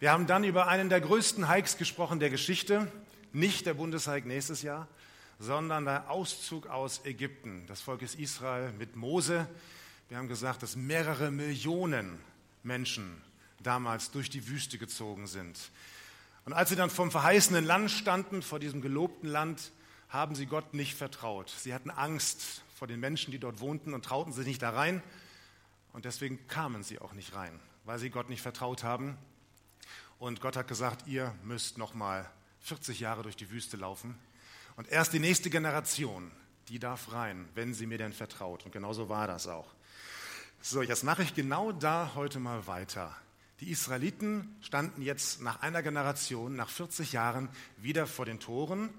Wir haben dann über einen der größten Hikes gesprochen der Geschichte, nicht der Bundeshike nächstes Jahr, sondern der Auszug aus Ägypten des Volkes Israel mit Mose. Wir haben gesagt, dass mehrere Millionen Menschen damals durch die Wüste gezogen sind. Und als sie dann vom verheißenen Land standen, vor diesem gelobten Land, haben sie Gott nicht vertraut. Sie hatten Angst vor den Menschen, die dort wohnten und trauten sich nicht da rein. Und deswegen kamen sie auch nicht rein, weil sie Gott nicht vertraut haben. Und Gott hat gesagt, ihr müsst noch mal 40 Jahre durch die Wüste laufen. Und erst die nächste Generation, die darf rein, wenn sie mir denn vertraut. Und genau so war das auch. So, jetzt mache ich genau da heute mal weiter. Die Israeliten standen jetzt nach einer Generation, nach 40 Jahren, wieder vor den Toren.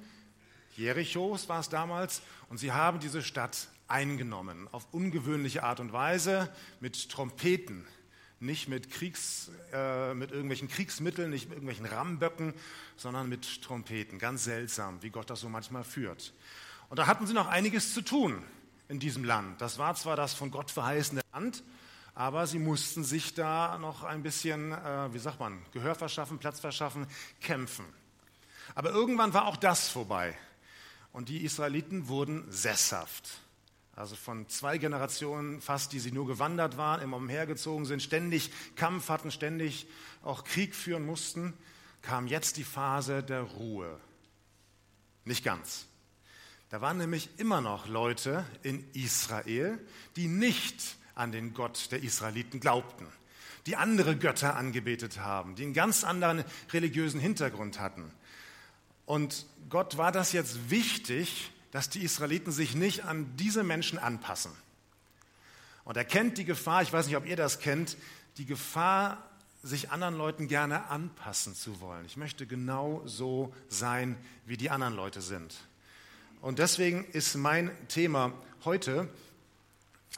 Jerichos war es damals. Und sie haben diese Stadt eingenommen, auf ungewöhnliche Art und Weise, mit Trompeten, nicht mit, Kriegs, äh, mit irgendwelchen Kriegsmitteln, nicht mit irgendwelchen Rammböcken, sondern mit Trompeten. Ganz seltsam, wie Gott das so manchmal führt. Und da hatten sie noch einiges zu tun in diesem Land. Das war zwar das von Gott verheißene Land, aber sie mussten sich da noch ein bisschen, äh, wie sagt man, Gehör verschaffen, Platz verschaffen, kämpfen. Aber irgendwann war auch das vorbei. Und die Israeliten wurden sesshaft. Also von zwei Generationen fast, die sie nur gewandert waren, immer umhergezogen sind, ständig Kampf hatten, ständig auch Krieg führen mussten, kam jetzt die Phase der Ruhe. Nicht ganz. Da waren nämlich immer noch Leute in Israel, die nicht an den Gott der Israeliten glaubten, die andere Götter angebetet haben, die einen ganz anderen religiösen Hintergrund hatten. Und Gott war das jetzt wichtig, dass die Israeliten sich nicht an diese Menschen anpassen. Und er kennt die Gefahr, ich weiß nicht, ob ihr das kennt, die Gefahr, sich anderen Leuten gerne anpassen zu wollen. Ich möchte genau so sein, wie die anderen Leute sind. Und deswegen ist mein Thema heute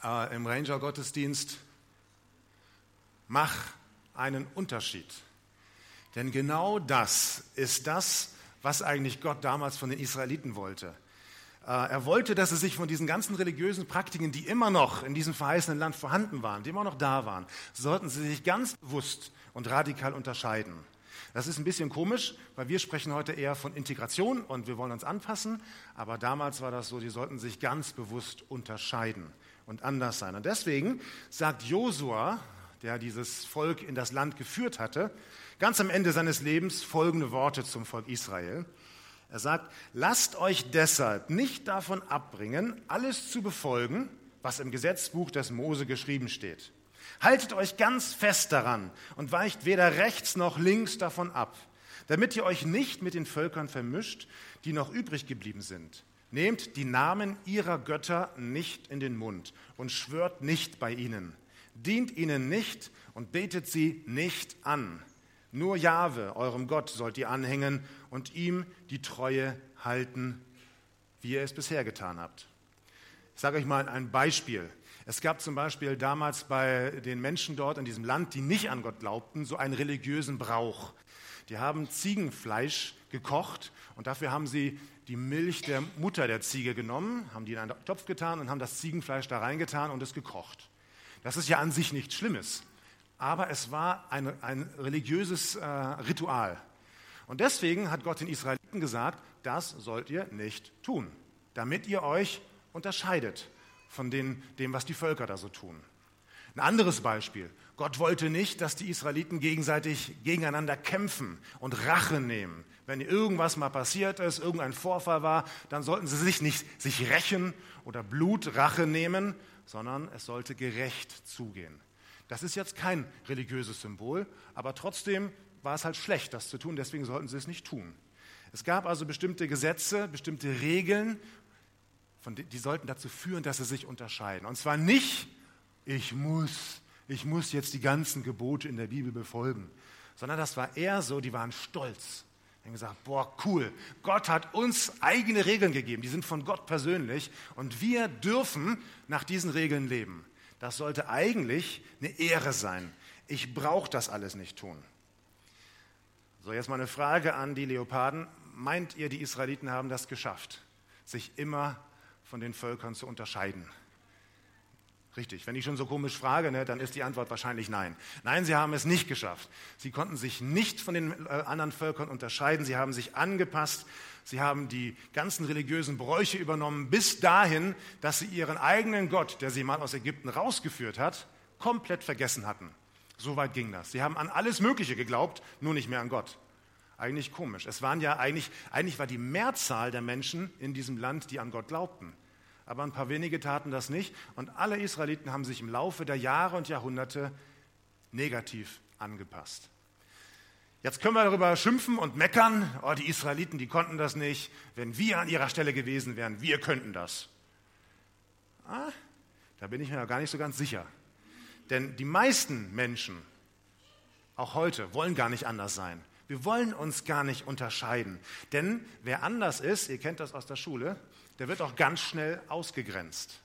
äh, im Ranger-Gottesdienst, mach einen Unterschied. Denn genau das ist das, was eigentlich Gott damals von den Israeliten wollte. Äh, er wollte, dass sie sich von diesen ganzen religiösen Praktiken, die immer noch in diesem verheißenen Land vorhanden waren, die immer noch da waren, sollten sie sich ganz bewusst und radikal unterscheiden. Das ist ein bisschen komisch, weil wir sprechen heute eher von Integration und wir wollen uns anpassen, aber damals war das so, die sollten sich ganz bewusst unterscheiden und anders sein. Und deswegen sagt Josua, der dieses Volk in das Land geführt hatte, ganz am Ende seines Lebens folgende Worte zum Volk Israel. Er sagt, lasst euch deshalb nicht davon abbringen, alles zu befolgen, was im Gesetzbuch des Mose geschrieben steht. Haltet euch ganz fest daran und weicht weder rechts noch links davon ab, damit ihr euch nicht mit den Völkern vermischt, die noch übrig geblieben sind. Nehmt die Namen ihrer Götter nicht in den Mund und schwört nicht bei ihnen. Dient ihnen nicht und betet sie nicht an. Nur Jahwe, eurem Gott, sollt ihr anhängen und ihm die Treue halten, wie ihr es bisher getan habt. Ich sage euch mal ein Beispiel. Es gab zum Beispiel damals bei den Menschen dort in diesem Land, die nicht an Gott glaubten, so einen religiösen Brauch. Die haben Ziegenfleisch gekocht und dafür haben sie die Milch der Mutter der Ziege genommen, haben die in einen Topf getan und haben das Ziegenfleisch da reingetan und es gekocht. Das ist ja an sich nichts Schlimmes aber es war ein, ein religiöses äh, Ritual. Und deswegen hat Gott den Israeliten gesagt, das sollt ihr nicht tun, damit ihr euch unterscheidet von den, dem, was die Völker da so tun. Ein anderes Beispiel. Gott wollte nicht, dass die Israeliten gegenseitig gegeneinander kämpfen und Rache nehmen. Wenn irgendwas mal passiert ist, irgendein Vorfall war, dann sollten sie sich nicht sich rächen oder Blutrache nehmen, sondern es sollte gerecht zugehen. Das ist jetzt kein religiöses Symbol, aber trotzdem war es halt schlecht, das zu tun, deswegen sollten sie es nicht tun. Es gab also bestimmte Gesetze, bestimmte Regeln, die, sollten dazu führen, dass sie sich unterscheiden. Und zwar nicht, ich muss, ich muss jetzt die ganzen Gebote in der Bibel befolgen, sondern das war eher so, die waren stolz. Die haben gesagt, boah, cool, Gott hat uns eigene Regeln gegeben, die sind von Gott persönlich und wir dürfen nach diesen Regeln leben. Das sollte eigentlich eine Ehre sein. Ich brauche das alles nicht tun. So, jetzt mal eine Frage an die Leoparden. Meint ihr, die Israeliten haben das geschafft, sich immer von den Völkern zu unterscheiden? Richtig, wenn ich schon so komisch frage, ne, dann ist die Antwort wahrscheinlich nein. Nein, sie haben es nicht geschafft. Sie konnten sich nicht von den äh, anderen Völkern unterscheiden. Sie haben sich angepasst. Sie haben die ganzen religiösen Bräuche übernommen, bis dahin, dass sie ihren eigenen Gott, der sie mal aus Ägypten rausgeführt hat, komplett vergessen hatten. So weit ging das. Sie haben an alles Mögliche geglaubt, nur nicht mehr an Gott. Eigentlich komisch. Es waren ja eigentlich, eigentlich war die Mehrzahl der Menschen in diesem Land, die an Gott glaubten aber ein paar wenige taten das nicht. Und alle Israeliten haben sich im Laufe der Jahre und Jahrhunderte negativ angepasst. Jetzt können wir darüber schimpfen und meckern, oh, die Israeliten, die konnten das nicht. Wenn wir an ihrer Stelle gewesen wären, wir könnten das. Ah, da bin ich mir gar nicht so ganz sicher. Denn die meisten Menschen, auch heute, wollen gar nicht anders sein. Wir wollen uns gar nicht unterscheiden. Denn wer anders ist, ihr kennt das aus der Schule, der wird auch ganz schnell ausgegrenzt.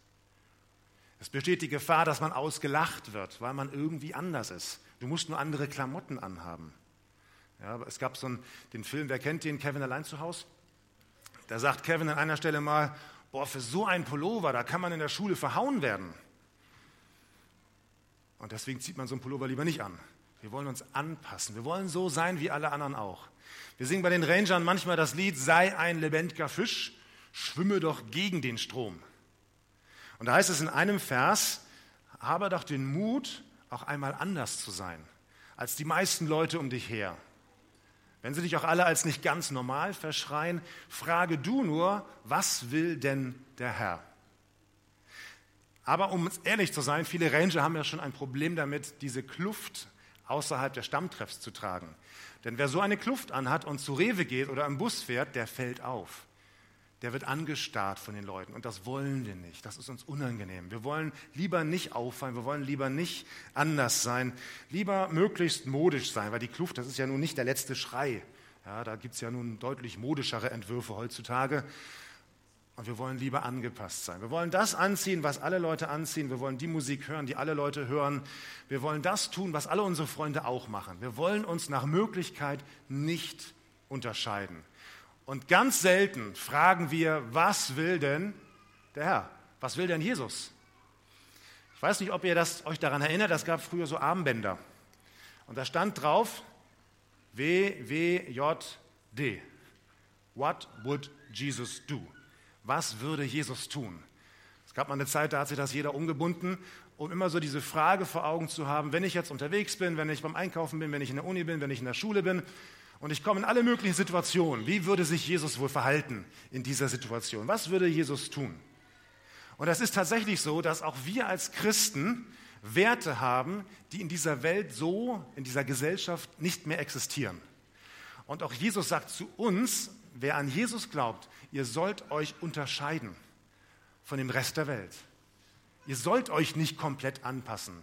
Es besteht die Gefahr, dass man ausgelacht wird, weil man irgendwie anders ist. Du musst nur andere Klamotten anhaben. Ja, es gab so einen, den Film, wer kennt den, Kevin allein zu Hause? Da sagt Kevin an einer Stelle mal, boah, für so einen Pullover, da kann man in der Schule verhauen werden. Und deswegen zieht man so einen Pullover lieber nicht an. Wir wollen uns anpassen. Wir wollen so sein wie alle anderen auch. Wir singen bei den Rangern manchmal das Lied Sei ein lebendiger Fisch schwimme doch gegen den Strom. Und da heißt es in einem Vers, habe doch den Mut, auch einmal anders zu sein, als die meisten Leute um dich her. Wenn sie dich auch alle als nicht ganz normal verschreien, frage du nur, was will denn der Herr? Aber um ehrlich zu sein, viele Ranger haben ja schon ein Problem damit, diese Kluft außerhalb der Stammtreffs zu tragen. Denn wer so eine Kluft anhat und zu Rewe geht oder im Bus fährt, der fällt auf der wird angestarrt von den Leuten. Und das wollen wir nicht. Das ist uns unangenehm. Wir wollen lieber nicht auffallen. Wir wollen lieber nicht anders sein. Lieber möglichst modisch sein, weil die Kluft, das ist ja nun nicht der letzte Schrei. Ja, da gibt es ja nun deutlich modischere Entwürfe heutzutage. Und wir wollen lieber angepasst sein. Wir wollen das anziehen, was alle Leute anziehen. Wir wollen die Musik hören, die alle Leute hören. Wir wollen das tun, was alle unsere Freunde auch machen. Wir wollen uns nach Möglichkeit nicht unterscheiden. Und ganz selten fragen wir, was will denn der Herr? Was will denn Jesus? Ich weiß nicht, ob ihr das, euch daran erinnert, es gab früher so Armbänder. Und da stand drauf W-W-J-D. What would Jesus do? Was würde Jesus tun? Es gab mal eine Zeit, da hat sich das jeder umgebunden, um immer so diese Frage vor Augen zu haben, wenn ich jetzt unterwegs bin, wenn ich beim Einkaufen bin, wenn ich in der Uni bin, wenn ich in der Schule bin, und ich komme in alle möglichen Situationen. Wie würde sich Jesus wohl verhalten in dieser Situation? Was würde Jesus tun? Und es ist tatsächlich so, dass auch wir als Christen Werte haben, die in dieser Welt so, in dieser Gesellschaft nicht mehr existieren. Und auch Jesus sagt zu uns, wer an Jesus glaubt, ihr sollt euch unterscheiden von dem Rest der Welt. Ihr sollt euch nicht komplett anpassen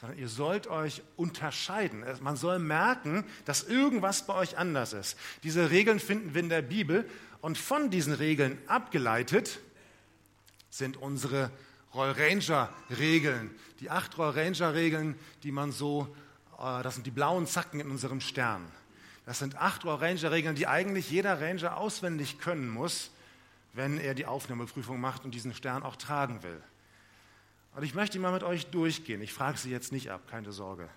sondern ihr sollt euch unterscheiden. Man soll merken, dass irgendwas bei euch anders ist. Diese Regeln finden wir in der Bibel und von diesen Regeln abgeleitet sind unsere Roll Ranger Regeln. Die acht Roll Ranger Regeln, die man so, äh, das sind die blauen Zacken in unserem Stern. Das sind acht Roll Ranger Regeln, die eigentlich jeder Ranger auswendig können muss, wenn er die Aufnahmeprüfung macht und diesen Stern auch tragen will. Und ich möchte mal mit euch durchgehen. Ich frage Sie jetzt nicht ab, keine Sorge.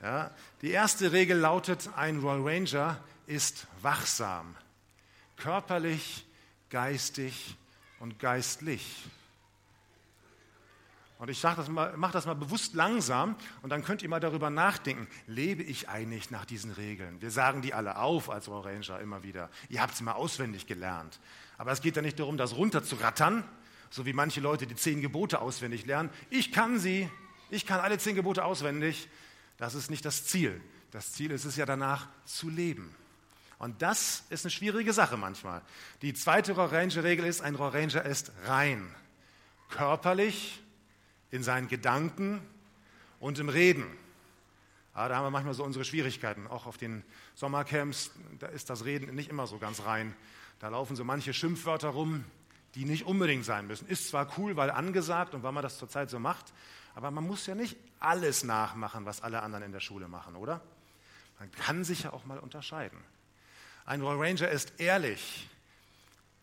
Ja, die erste Regel lautet, ein Royal Ranger ist wachsam, körperlich, geistig und geistlich. Und ich mache das, mal bewusst langsam und dann könnt ihr mal darüber nachdenken, lebe ich eigentlich nach diesen Regeln? Wir sagen die alle auf als Royal Ranger immer wieder. Ihr habt sie mal auswendig gelernt. Aber es geht ja nicht darum, das runterzurattern, so wie manche Leute die zehn Gebote auswendig lernen. Ich kann sie, ich kann alle zehn Gebote auswendig. Das ist nicht das Ziel. Das Ziel ist es ja danach zu leben. Und das ist eine schwierige Sache manchmal. Die zweite Ranger-Regel ist, ein Ranger ist rein. Körperlich, in seinen Gedanken und im Reden. Ja, da haben wir manchmal so unsere Schwierigkeiten. Auch auf den Sommercamps, da ist das Reden nicht immer so ganz rein. Da laufen so manche Schimpfwörter rum, die nicht unbedingt sein müssen. Ist zwar cool, weil angesagt und weil man das zurzeit so macht, aber man muss ja nicht alles nachmachen, was alle anderen in der Schule machen, oder? Man kann sich ja auch mal unterscheiden. Ein Royal Ranger ist ehrlich.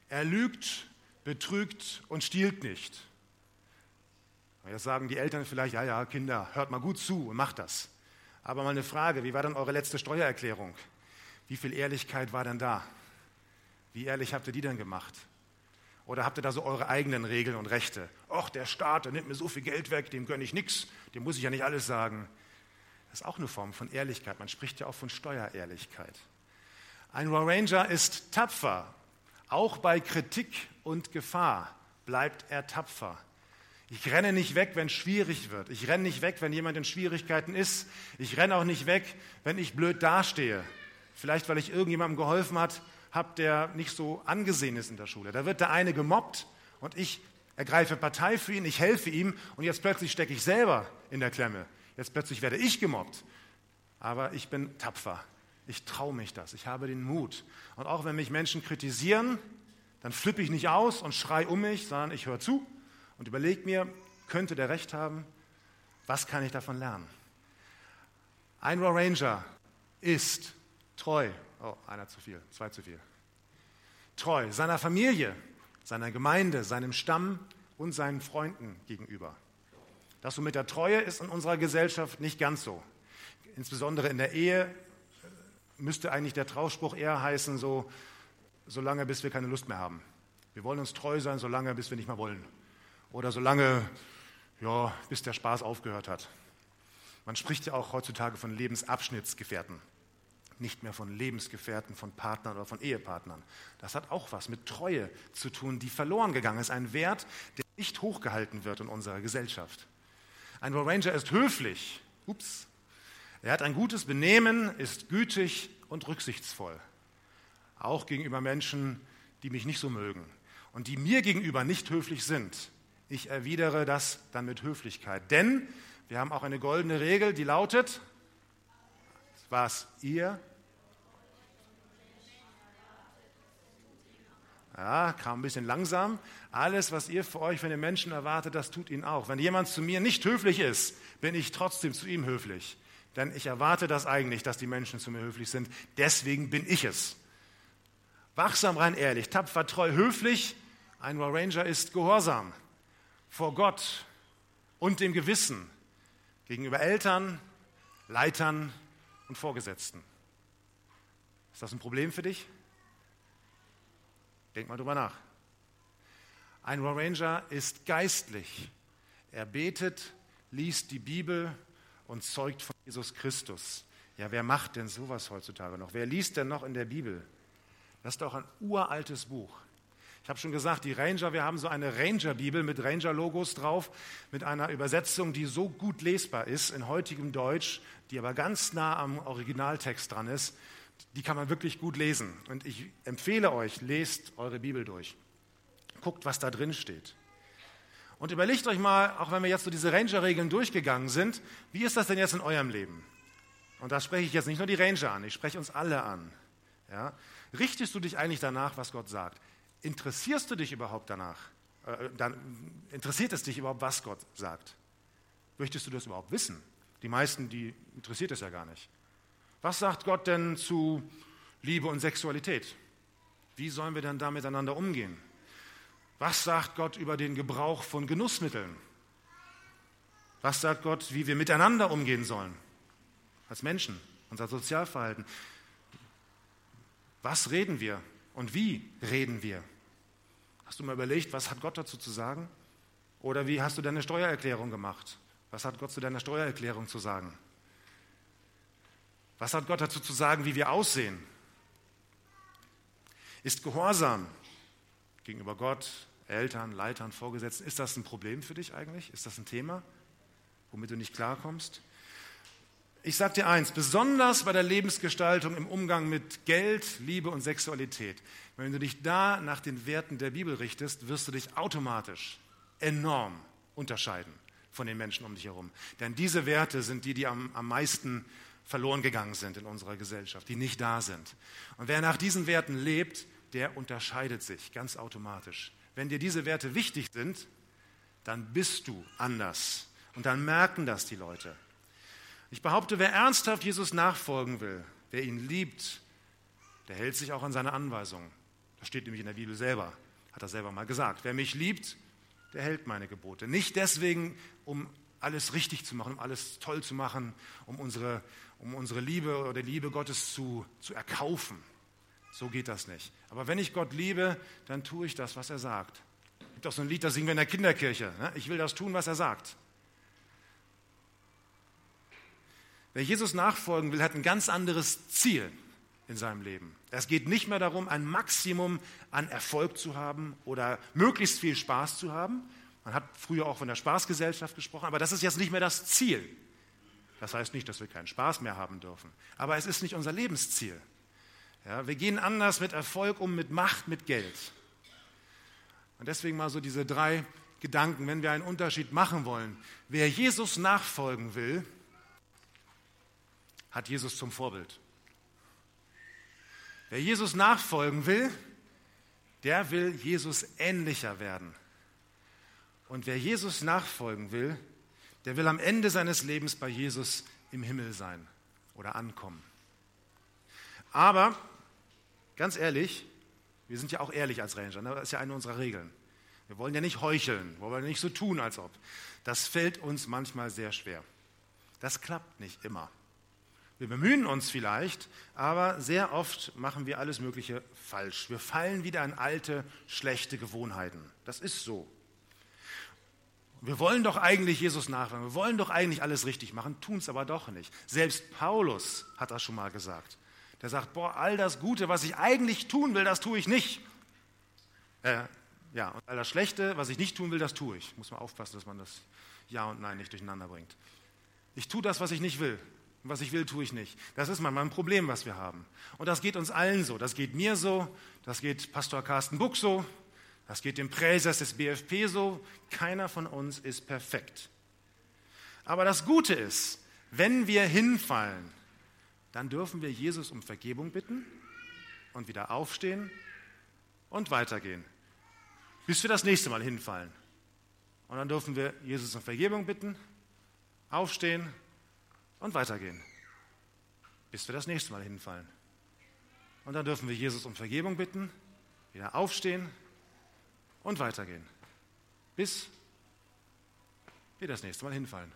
Er lügt, betrügt und stiehlt nicht. Jetzt sagen die Eltern vielleicht, ja, ja, Kinder, hört mal gut zu und macht das. Aber mal eine Frage, wie war dann eure letzte Steuererklärung? Wie viel Ehrlichkeit war denn da? Wie ehrlich habt ihr die denn gemacht? Oder habt ihr da so eure eigenen Regeln und Rechte? Och, der Staat, der nimmt mir so viel Geld weg, dem gönne ich nichts, dem muss ich ja nicht alles sagen. Das ist auch eine Form von Ehrlichkeit. Man spricht ja auch von Steuerehrlichkeit. Ein Raw Ranger ist tapfer. Auch bei Kritik und Gefahr bleibt er tapfer. Ich renne nicht weg, wenn es schwierig wird. Ich renne nicht weg, wenn jemand in Schwierigkeiten ist. Ich renne auch nicht weg, wenn ich blöd dastehe. Vielleicht, weil ich irgendjemandem geholfen hat, habe, der nicht so angesehen ist in der Schule. Da wird der eine gemobbt und ich ergreife Partei für ihn, ich helfe ihm und jetzt plötzlich stecke ich selber in der Klemme. Jetzt plötzlich werde ich gemobbt. Aber ich bin tapfer. Ich traue mich das. Ich habe den Mut. Und auch wenn mich Menschen kritisieren, dann flippe ich nicht aus und schrei um mich, sondern ich höre zu und überlege mir, könnte der recht haben? Was kann ich davon lernen? Ein Raw Ranger ist treu Oh, einer zu viel, zwei zu viel. Treu seiner Familie, seiner Gemeinde, seinem Stamm und seinen Freunden gegenüber. Das so mit der Treue ist in unserer Gesellschaft nicht ganz so. Insbesondere in der Ehe äh, müsste eigentlich der Trauspruch eher heißen, so, solange bis wir keine Lust mehr haben. Wir wollen uns treu sein, solange bis wir nicht mehr wollen. Oder solange, ja, bis der Spaß aufgehört hat. Man spricht ja auch heutzutage von Lebensabschnittsgefährten nicht mehr von Lebensgefährten, von Partnern oder von Ehepartnern. Das hat auch was mit Treue zu tun, die verloren gegangen ist. Ein Wert, der nicht hochgehalten wird in unserer Gesellschaft. Ein Ranger ist höflich. Ups. Er hat ein gutes Benehmen, ist gütig und rücksichtsvoll. Auch gegenüber Menschen, die mich nicht so mögen und die mir gegenüber nicht höflich sind. Ich erwidere das dann mit Höflichkeit. Denn wir haben auch eine goldene Regel, die lautet, was ihr Ja, kam ein bisschen langsam. Alles, was ihr für euch von den Menschen erwartet, das tut ihn auch. Wenn jemand zu mir nicht höflich ist, bin ich trotzdem zu ihm höflich. Denn ich erwarte das eigentlich, dass die Menschen zu mir höflich sind. Deswegen bin ich es. Wachsam, rein ehrlich, tapfer, treu, höflich. Ein Ranger ist gehorsam vor Gott und dem Gewissen gegenüber Eltern, Leitern und Vorgesetzten. Ist das ein Problem für dich? Denk mal drüber nach. Ein Raw Ranger ist geistlich. Er betet, liest die Bibel und zeugt von Jesus Christus. Ja, wer macht denn sowas heutzutage noch? Wer liest denn noch in der Bibel? Das ist doch ein uraltes Buch. Ich habe schon gesagt, die Ranger, wir haben so eine Ranger-Bibel mit Ranger-Logos drauf, mit einer Übersetzung, die so gut lesbar ist in heutigem Deutsch, die aber ganz nah am Originaltext dran ist. Die kann man wirklich gut lesen. Und ich empfehle euch, lest eure Bibel durch. Guckt, was da drin steht. Und überlegt euch mal, auch wenn wir jetzt so diese Ranger-Regeln durchgegangen sind, wie ist das denn jetzt in eurem Leben? Und da spreche ich jetzt nicht nur die Ranger an, ich spreche uns alle an. Ja? Richtest du dich eigentlich danach, was Gott sagt? Interessierst du dich überhaupt danach? Äh, dann, interessiert es dich überhaupt, was Gott sagt? Möchtest du das überhaupt wissen? Die meisten, die interessiert es ja gar nicht. Was sagt Gott denn zu Liebe und Sexualität? Wie sollen wir denn da miteinander umgehen? Was sagt Gott über den Gebrauch von Genussmitteln? Was sagt Gott, wie wir miteinander umgehen sollen? Als Menschen, unser Sozialverhalten. Was reden wir und wie reden wir? Hast du mal überlegt, was hat Gott dazu zu sagen? Oder wie hast du deine Steuererklärung gemacht? Was hat Gott zu deiner Steuererklärung zu sagen? Was hat Gott dazu zu sagen, wie wir aussehen? Ist Gehorsam gegenüber Gott, Eltern, Leitern, Vorgesetzten, ist das ein Problem für dich eigentlich? Ist das ein Thema, womit du nicht klarkommst? Ich sage dir eins, besonders bei der Lebensgestaltung im Umgang mit Geld, Liebe und Sexualität, wenn du dich da nach den Werten der Bibel richtest, wirst du dich automatisch enorm unterscheiden von den Menschen um dich herum. Denn diese Werte sind die, die am, am meisten verloren gegangen sind in unserer Gesellschaft, die nicht da sind. Und wer nach diesen Werten lebt, der unterscheidet sich ganz automatisch. Wenn dir diese Werte wichtig sind, dann bist du anders. Und dann merken das die Leute. Ich behaupte, wer ernsthaft Jesus nachfolgen will, wer ihn liebt, der hält sich auch an seine Anweisungen. Das steht nämlich in der Bibel selber, hat er selber mal gesagt. Wer mich liebt, der hält meine Gebote. Nicht deswegen, um alles richtig zu machen, um alles toll zu machen, um unsere, um unsere Liebe oder die Liebe Gottes zu, zu erkaufen. So geht das nicht. Aber wenn ich Gott liebe, dann tue ich das, was er sagt. Es gibt auch so ein Lied, das singen wir in der Kinderkirche. Ne? Ich will das tun, was er sagt. Wer Jesus nachfolgen will, hat ein ganz anderes Ziel in seinem Leben. Es geht nicht mehr darum, ein Maximum an Erfolg zu haben oder möglichst viel Spaß zu haben. Man hat früher auch von der Spaßgesellschaft gesprochen, aber das ist jetzt nicht mehr das Ziel. Das heißt nicht, dass wir keinen Spaß mehr haben dürfen, aber es ist nicht unser Lebensziel. Ja, wir gehen anders mit Erfolg um, mit Macht, mit Geld. Und deswegen mal so diese drei Gedanken, wenn wir einen Unterschied machen wollen. Wer Jesus nachfolgen will, hat Jesus zum Vorbild. Wer Jesus nachfolgen will, der will Jesus ähnlicher werden. Und wer Jesus nachfolgen will, der will am Ende seines Lebens bei Jesus im Himmel sein oder ankommen. Aber ganz ehrlich, wir sind ja auch ehrlich als Ranger, ne? das ist ja eine unserer Regeln. Wir wollen ja nicht heucheln, wir wollen nicht so tun, als ob. Das fällt uns manchmal sehr schwer. Das klappt nicht immer. Wir bemühen uns vielleicht, aber sehr oft machen wir alles Mögliche falsch. Wir fallen wieder in alte, schlechte Gewohnheiten. Das ist so. Wir wollen doch eigentlich Jesus nachfolgen, wir wollen doch eigentlich alles richtig machen, tun es aber doch nicht. Selbst Paulus hat das schon mal gesagt. Der sagt, boah, all das Gute, was ich eigentlich tun will, das tue ich nicht. Äh, ja, und all das Schlechte, was ich nicht tun will, das tue ich. Muss man aufpassen, dass man das Ja und Nein nicht durcheinander bringt. Ich tue das, was ich nicht will. Und was ich will, tue ich nicht. Das ist manchmal ein Problem, was wir haben. Und das geht uns allen so. Das geht mir so, das geht Pastor Carsten Buck so, das geht dem Präsers des BFP so. Keiner von uns ist perfekt. Aber das Gute ist, wenn wir hinfallen, dann dürfen wir Jesus um Vergebung bitten und wieder aufstehen und weitergehen, bis wir das nächste Mal hinfallen. Und dann dürfen wir Jesus um Vergebung bitten, aufstehen und weitergehen, bis wir das nächste Mal hinfallen. Und dann dürfen wir Jesus um Vergebung bitten, wieder aufstehen und weitergehen, bis wir das nächste Mal hinfallen.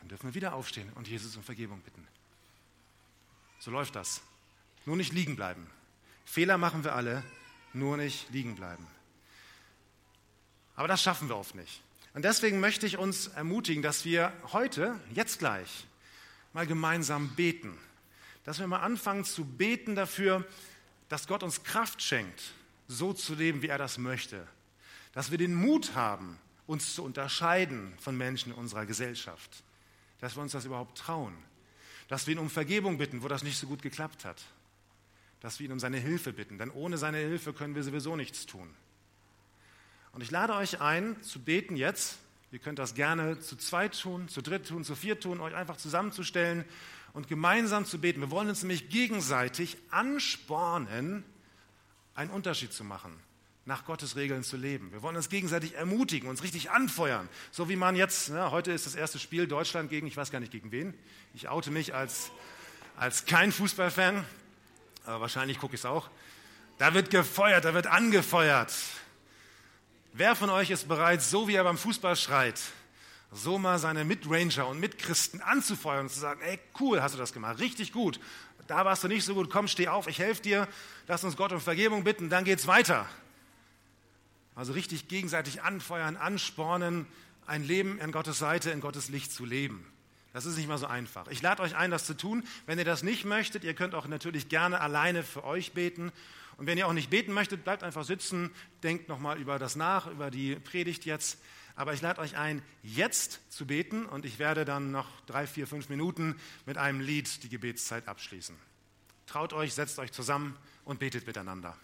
Dann dürfen wir wieder aufstehen und Jesus um Vergebung bitten. So läuft das. Nur nicht liegen bleiben. Fehler machen wir alle, nur nicht liegen bleiben. Aber das schaffen wir oft nicht. Und deswegen möchte ich uns ermutigen, dass wir heute, jetzt gleich, mal gemeinsam beten. Dass wir mal anfangen zu beten dafür, dass Gott uns Kraft schenkt, so zu leben, wie er das möchte. Dass wir den Mut haben, uns zu unterscheiden von Menschen in unserer Gesellschaft. Dass wir uns das überhaupt trauen. Dass wir ihn um Vergebung bitten, wo das nicht so gut geklappt hat. Dass wir ihn um seine Hilfe bitten, denn ohne seine Hilfe können wir sowieso nichts tun. Und ich lade euch ein, zu beten jetzt Ihr könnt das gerne zu zweit tun, zu dritt tun, zu viert tun, euch einfach zusammenzustellen und gemeinsam zu beten. Wir wollen uns nämlich gegenseitig anspornen, einen Unterschied zu machen, nach Gottes Regeln zu leben. Wir wollen uns gegenseitig ermutigen, uns richtig anfeuern. So wie man jetzt, ja, heute ist das erste Spiel Deutschland gegen, ich weiß gar nicht gegen wen. Ich oute mich als, als kein Fußballfan, aber wahrscheinlich gucke ich es auch. Da wird gefeuert, da wird angefeuert. Wer von euch ist bereit, so wie er beim Fußball schreit, so mal seine Mitranger und Mitchristen anzufeuern und zu sagen, ey, cool, hast du das gemacht, richtig gut. Da warst du nicht so gut, komm, steh auf, ich helfe dir, lass uns Gott um Vergebung bitten, dann geht's weiter. Also richtig gegenseitig anfeuern, anspornen, ein Leben an Gottes Seite, in Gottes Licht zu leben. Das ist nicht mal so einfach. Ich lade euch ein, das zu tun. Wenn ihr das nicht möchtet, ihr könnt auch natürlich gerne alleine für euch beten und wenn ihr auch nicht beten möchtet, bleibt einfach sitzen, denkt nochmal über das nach, über die Predigt jetzt. Aber ich lade euch ein, jetzt zu beten und ich werde dann noch drei, vier, fünf Minuten mit einem Lied die Gebetszeit abschließen. Traut euch, setzt euch zusammen und betet miteinander.